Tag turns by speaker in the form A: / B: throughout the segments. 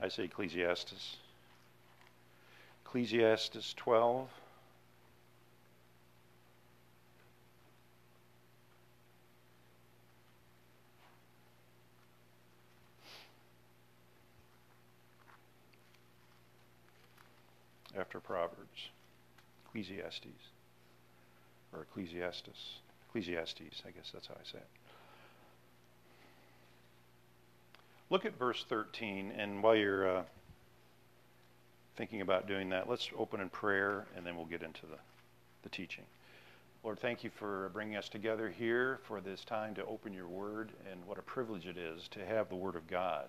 A: I say Ecclesiastes. Ecclesiastes 12. After Proverbs, Ecclesiastes, or Ecclesiastes, Ecclesiastes, I guess that's how I say it. Look at verse 13, and while you're uh, thinking about doing that, let's open in prayer, and then we'll get into the, the teaching. Lord, thank you for bringing us together here for this time to open your word, and what a privilege it is to have the word of God.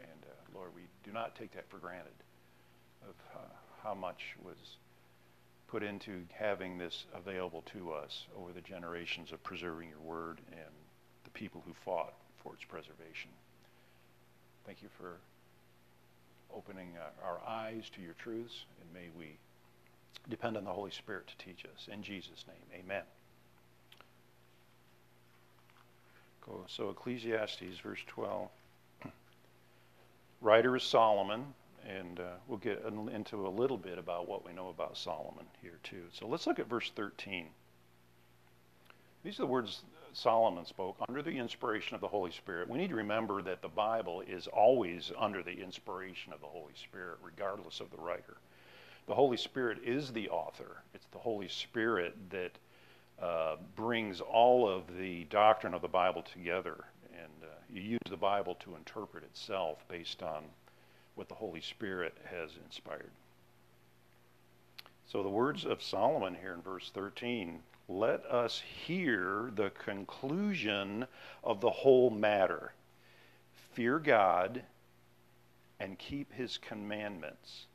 A: And uh, Lord, we do not take that for granted of uh, how much was put into having this available to us over the generations of preserving your word and the people who fought for its preservation. Thank you for opening uh, our eyes to your truths, and may we depend on the Holy Spirit to teach us. In Jesus' name, amen. So, Ecclesiastes, verse 12. Writer is Solomon, and uh, we'll get into a little bit about what we know about Solomon here, too. So, let's look at verse 13. These are the words Solomon spoke under the inspiration of the Holy Spirit. We need to remember that the Bible is always under the inspiration of the Holy Spirit, regardless of the writer. The Holy Spirit is the author, it's the Holy Spirit that uh, brings all of the doctrine of the Bible together. And uh, you use the Bible to interpret itself based on what the Holy Spirit has inspired. So the words of Solomon here in verse 13 let us hear the conclusion of the whole matter. Fear God and keep his commandments,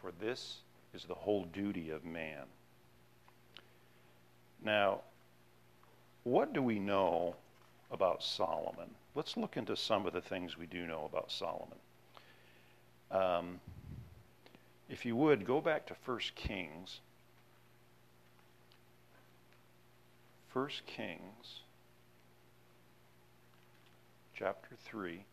A: for this is the whole duty of man. Now, what do we know about Solomon? Let's look into some of the things we do know about Solomon. Um, if you would, go back to 1 Kings 1 Kings chapter 3.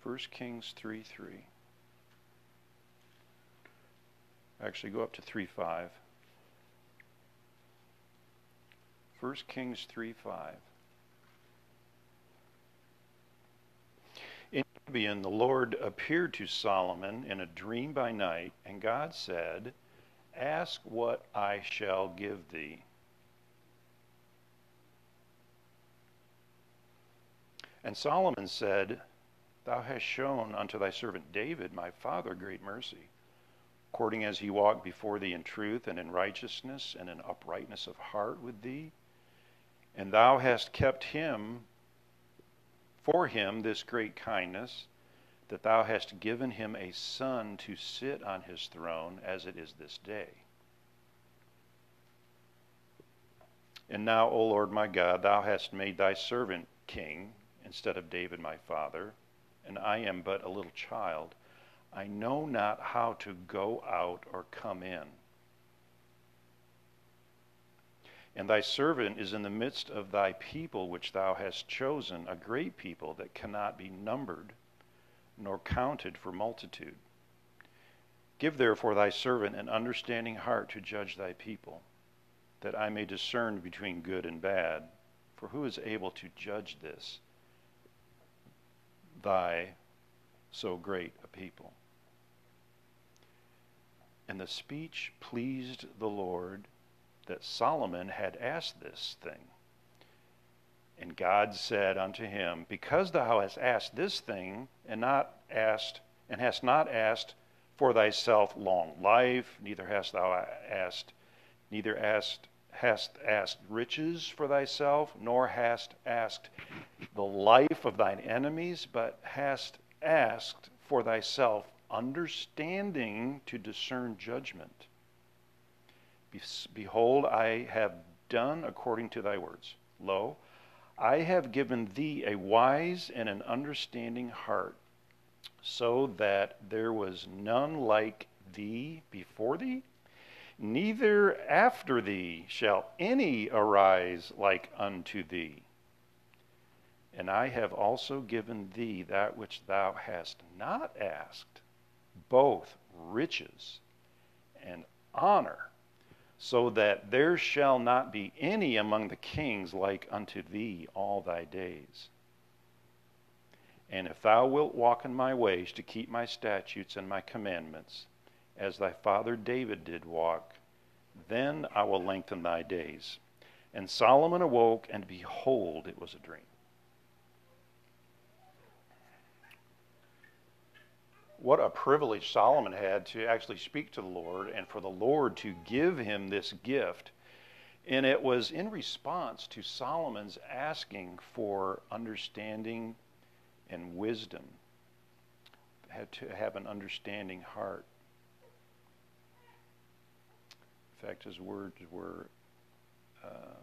A: First Kings 3 3. Actually, go up to 3 5. 1 Kings 3 5. In the Lord appeared to Solomon in a dream by night, and God said, Ask what I shall give thee. And Solomon said, Thou hast shown unto thy servant David, my father, great mercy, according as he walked before thee in truth and in righteousness and in uprightness of heart with thee. And thou hast kept him for him this great kindness that thou hast given him a son to sit on his throne as it is this day. And now, O Lord my God, thou hast made thy servant king instead of David my father, and I am but a little child. I know not how to go out or come in. And thy servant is in the midst of thy people which thou hast chosen, a great people that cannot be numbered nor counted for multitude. Give therefore thy servant an understanding heart to judge thy people, that I may discern between good and bad. For who is able to judge this, thy so great a people? And the speech pleased the Lord that Solomon had asked this thing. And God said unto him, Because thou hast asked this thing, and not asked, and hast not asked for thyself long life, neither hast thou asked, neither asked hast asked riches for thyself, nor hast asked the life of thine enemies, but hast asked for thyself understanding to discern judgment. Behold, I have done according to thy words. Lo, I have given thee a wise and an understanding heart, so that there was none like thee before thee, neither after thee shall any arise like unto thee. And I have also given thee that which thou hast not asked, both riches and honor, so that there shall not be any among the kings like unto thee all thy days. And if thou wilt walk in my ways to keep my statutes and my commandments, as thy father David did walk, then I will lengthen thy days. And Solomon awoke, and behold, it was a dream. What a privilege Solomon had to actually speak to the Lord and for the Lord to give him this gift. And it was in response to Solomon's asking for understanding and wisdom, had to have an understanding heart. In fact, his words were uh,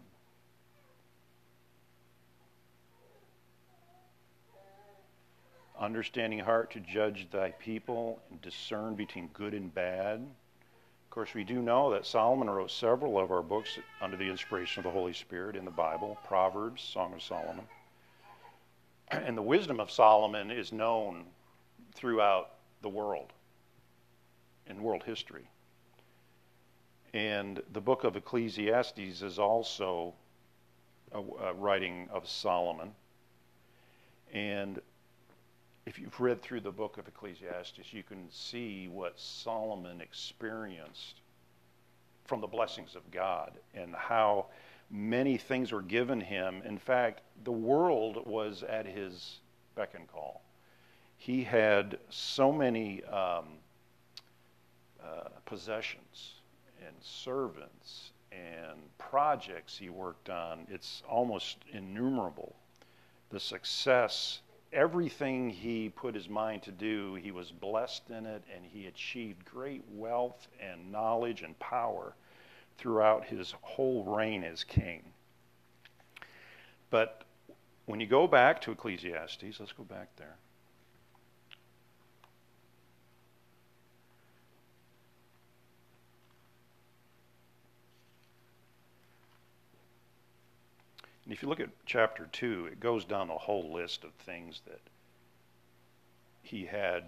A: understanding heart to judge thy people and discern between good and bad. Of course, we do know that Solomon wrote several of our books under the inspiration of the Holy Spirit in the Bible Proverbs, Song of Solomon. And the wisdom of Solomon is known throughout the world, in world history. And the book of Ecclesiastes is also a, a writing of Solomon. And if you've read through the book of Ecclesiastes, you can see what Solomon experienced from the blessings of God and how many things were given him. In fact, the world was at his beck and call. He had so many um, uh, possessions and servants and projects he worked on. It's almost innumerable. The success, everything he put his mind to do, he was blessed in it, and he achieved great wealth and knowledge and power throughout his whole reign as king. But when you go back to Ecclesiastes, let's go back there. And if you look at chapter 2, it goes down a whole list of things that he had,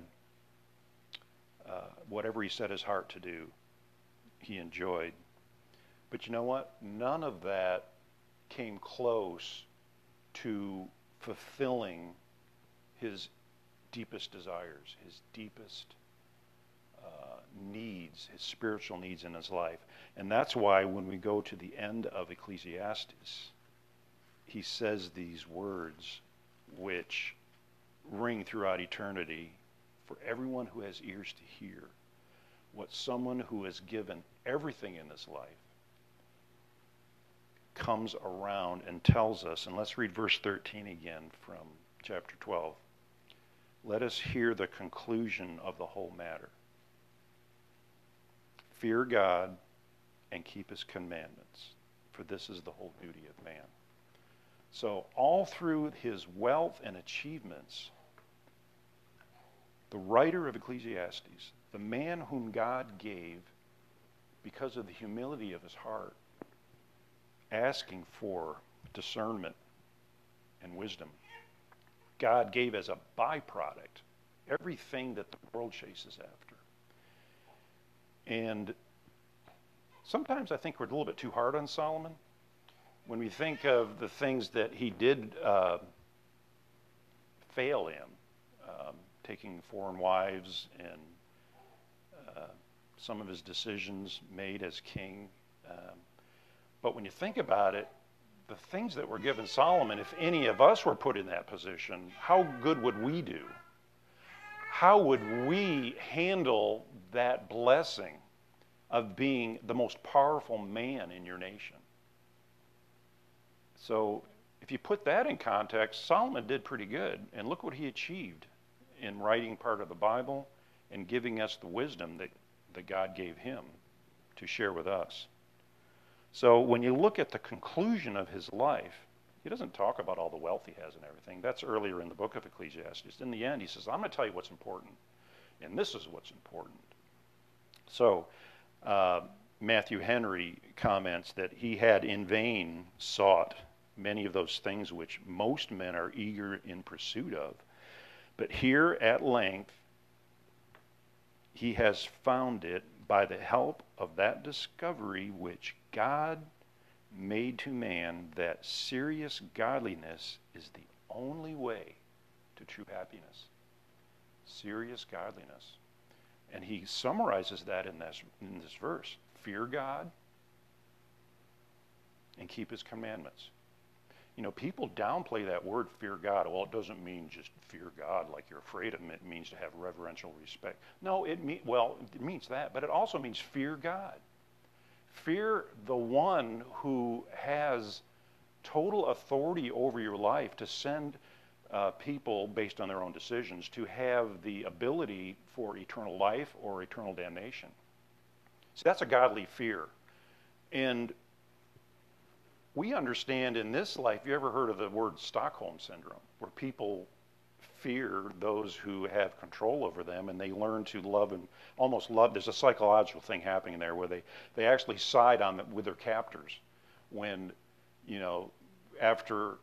A: uh, whatever he set his heart to do, he enjoyed. But you know what? None of that came close to fulfilling his deepest desires, his deepest uh, needs, his spiritual needs in his life. And that's why when we go to the end of Ecclesiastes, he says these words which ring throughout eternity for everyone who has ears to hear what someone who has given everything in this life comes around and tells us. And let's read verse 13 again from chapter 12. Let us hear the conclusion of the whole matter. Fear God and keep his commandments, for this is the whole duty of man. So, all through his wealth and achievements, the writer of Ecclesiastes, the man whom God gave because of the humility of his heart, asking for discernment and wisdom, God gave as a byproduct everything that the world chases after. And sometimes I think we're a little bit too hard on Solomon when we think of the things that he did uh, fail in, um, taking foreign wives and uh, some of his decisions made as king. Um, but when you think about it, the things that were given Solomon, if any of us were put in that position, how good would we do? How would we handle that blessing of being the most powerful man in your nation? So if you put that in context, Solomon did pretty good. And look what he achieved in writing part of the Bible and giving us the wisdom that, that God gave him to share with us. So when you look at the conclusion of his life, he doesn't talk about all the wealth he has and everything. That's earlier in the book of Ecclesiastes. In the end, he says, I'm going to tell you what's important. And this is what's important. So, uh, Matthew Henry comments that he had in vain sought many of those things which most men are eager in pursuit of. But here at length, he has found it by the help of that discovery which God made to man that serious godliness is the only way to true happiness. Serious godliness. And he summarizes that in this, in this verse fear God and keep his commandments. You know, people downplay that word fear God. Well, it doesn't mean just fear God like you're afraid of him. It means to have reverential respect. No, it mean well, it means that, but it also means fear God. Fear the one who has total authority over your life to send uh, people based on their own decisions to have the ability for eternal life or eternal damnation. So that's a godly fear. And we understand in this life, you ever heard of the word Stockholm Syndrome, where people fear those who have control over them and they learn to love and almost love. There's a psychological thing happening there where they, they actually side on with their captors when, you know, after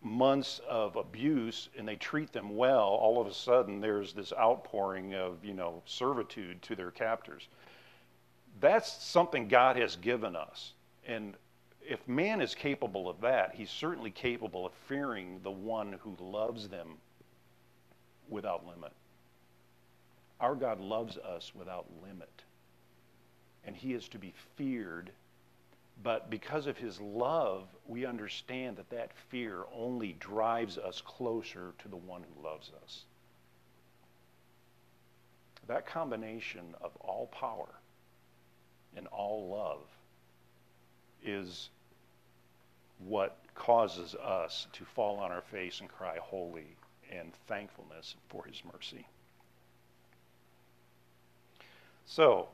A: months of abuse and they treat them well, all of a sudden there's this outpouring of, you know, servitude to their captors. That's something God has given us. And if man is capable of that, he's certainly capable of fearing the one who loves them without limit. Our God loves us without limit. And he is to be feared but because of his love, we understand that that fear only drives us closer to the one who loves us. That combination of all power and all love is what causes us to fall on our face and cry holy and thankfulness for his mercy. So,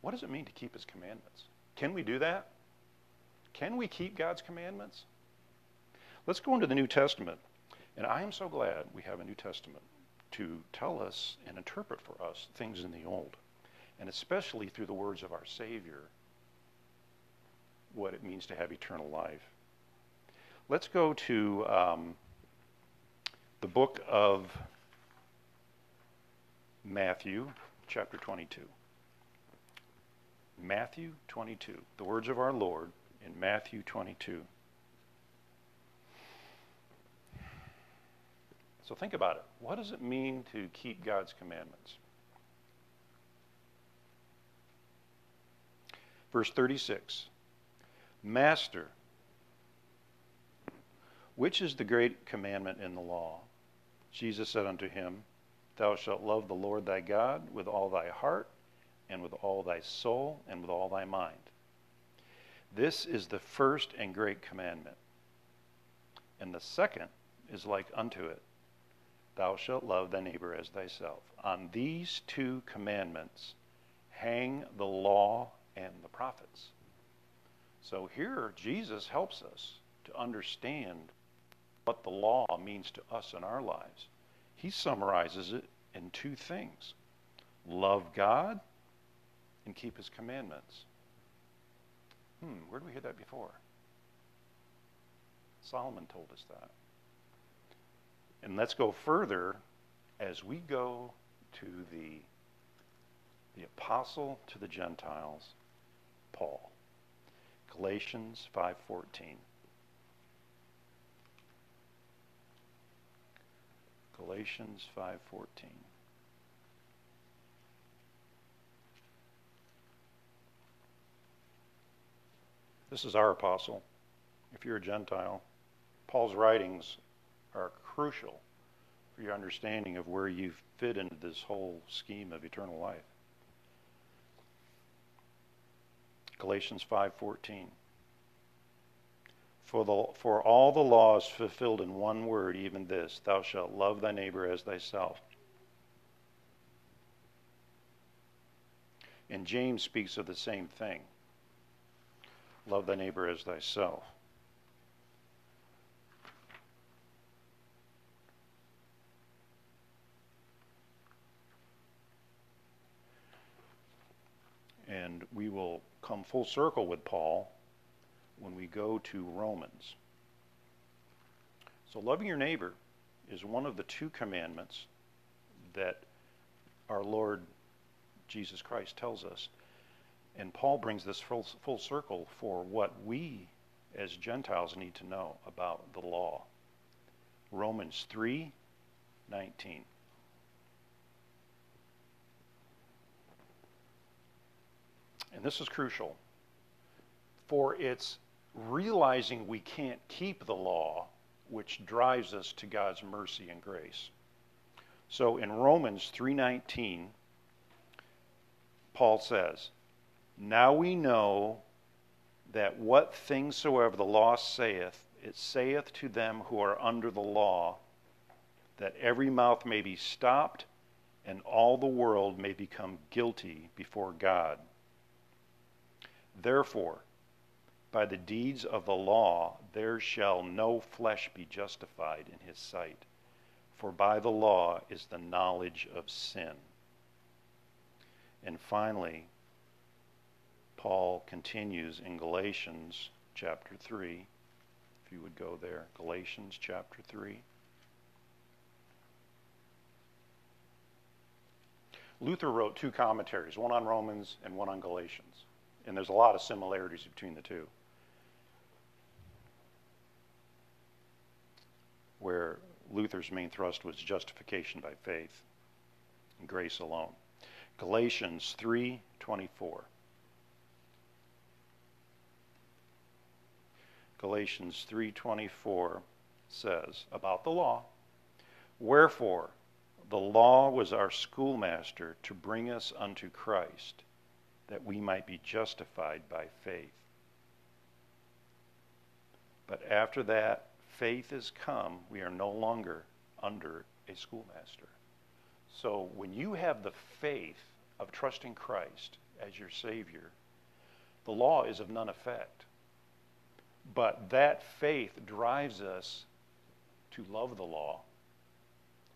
A: what does it mean to keep his commandments? Can we do that? Can we keep God's commandments? Let's go into the New Testament. And I am so glad we have a New Testament to tell us and interpret for us things in the Old, and especially through the words of our Savior, what it means to have eternal life. Let's go to um, the book of Matthew, chapter 22. Matthew 22, the words of our Lord in Matthew 22. So think about it. What does it mean to keep God's commandments? Verse 36 Master, which is the great commandment in the law? Jesus said unto him, Thou shalt love the Lord thy God with all thy heart and with all thy soul and with all thy mind. This is the first and great commandment. And the second is like unto it Thou shalt love thy neighbor as thyself. On these two commandments hang the law and the prophets. So here, Jesus helps us to understand what the law means to us in our lives. He summarizes it in two things love God and keep his commandments. Hmm, where did we hear that before? Solomon told us that. And let's go further as we go to the, the apostle to the Gentiles, Paul. Galatians 5:14. Galatians 5:14. This is our apostle. If you're a Gentile, Paul's writings are crucial for your understanding of where you fit into this whole scheme of eternal life. Galatians 5:14 for, the, for all the laws fulfilled in one word, even this, thou shalt love thy neighbor as thyself. And James speaks of the same thing. Love thy neighbor as thyself. And we will come full circle with Paul when we go to Romans. So, loving your neighbor is one of the two commandments that our Lord Jesus Christ tells us. And Paul brings this full, full circle for what we as Gentiles need to know about the law. Romans 3 19. And this is crucial. For it's realizing we can't keep the law which drives us to God's mercy and grace. So in Romans 3:19 Paul says, "Now we know that what things soever the law saith, it saith to them who are under the law, that every mouth may be stopped and all the world may become guilty before God. Therefore, by the deeds of the law there shall no flesh be justified in his sight, for by the law is the knowledge of sin. And finally, Paul continues in Galatians chapter 3. If you would go there, Galatians chapter 3. Luther wrote two commentaries, one on Romans and one on Galatians. And there's a lot of similarities between the two. Where Luther's main thrust was justification by faith grace alone. Galatians 3:24 Galatians 3:24 says about the law, "Wherefore the law was our schoolmaster to bring us unto Christ, that we might be justified by faith. But after that faith has come, we are no longer under a schoolmaster." So when you have the faith of trusting Christ as your Savior, the law is of none effect. But that faith drives us to love the law,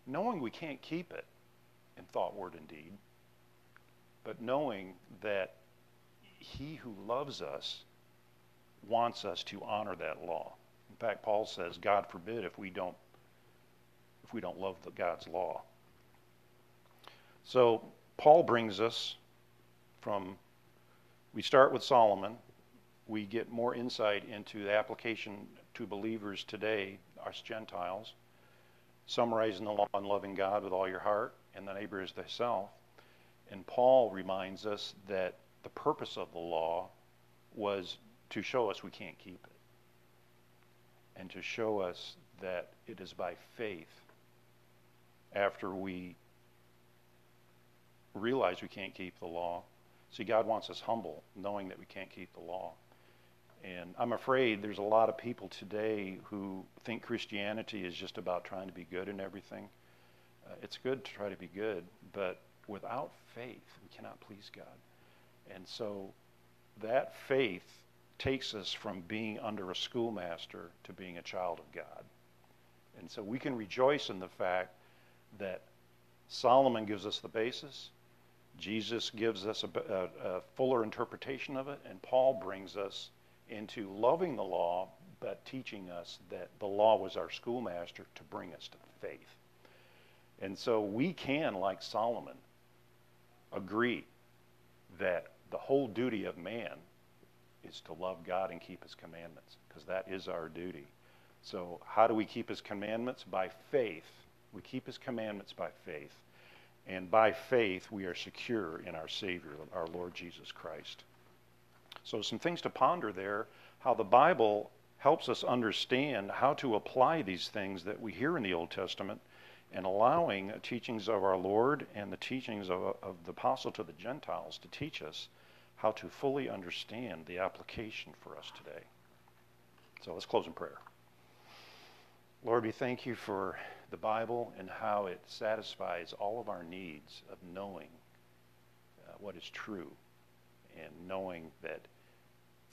A: knowing we can't keep it in thought, word, and deed, but knowing that He who loves us wants us to honor that law. In fact, Paul says, God forbid if we don't if we don't love the God's law. So Paul brings us from we start with Solomon we get more insight into the application to believers today, us Gentiles, summarizing the law and loving God with all your heart and the neighbor as thyself. And Paul reminds us that the purpose of the law was to show us we can't keep it and to show us that it is by faith after we realize we can't keep the law. See, God wants us humble, knowing that we can't keep the law. And I'm afraid there's a lot of people today who think Christianity is just about trying to be good and everything. Uh, it's good to try to be good, but without faith, we cannot please God. And so that faith takes us from being under a schoolmaster to being a child of God. And so we can rejoice in the fact that Solomon gives us the basis, Jesus gives us a, a, a fuller interpretation of it, and Paul brings us into loving the law, but teaching us that the law was our schoolmaster to bring us to faith. And so we can, like Solomon, agree that the whole duty of man is to love God and keep his commandments, because that is our duty. So, how do we keep his commandments? By faith. We keep his commandments by faith. And by faith, we are secure in our Savior, our Lord Jesus Christ. So, some things to ponder there how the Bible helps us understand how to apply these things that we hear in the Old Testament and allowing the teachings of our Lord and the teachings of, of the apostle to the Gentiles to teach us how to fully understand the application for us today. So let's close in prayer. Lord, we thank you for the Bible and how it satisfies all of our needs of knowing uh, what is true and knowing that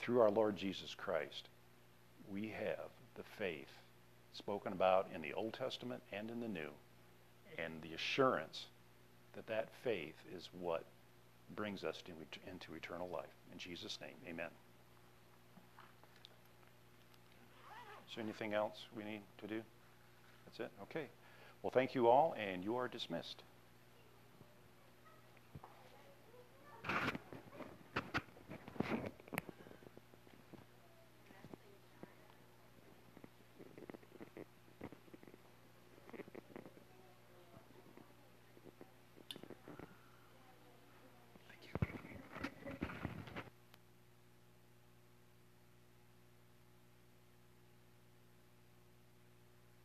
A: through our Lord Jesus Christ, we have the faith spoken about in the Old Testament and in the New, and the assurance that that faith is what brings us to, into eternal life. In Jesus' name, amen. Is there anything else we need to do? That's it? Okay. Well, thank you all, and you are dismissed.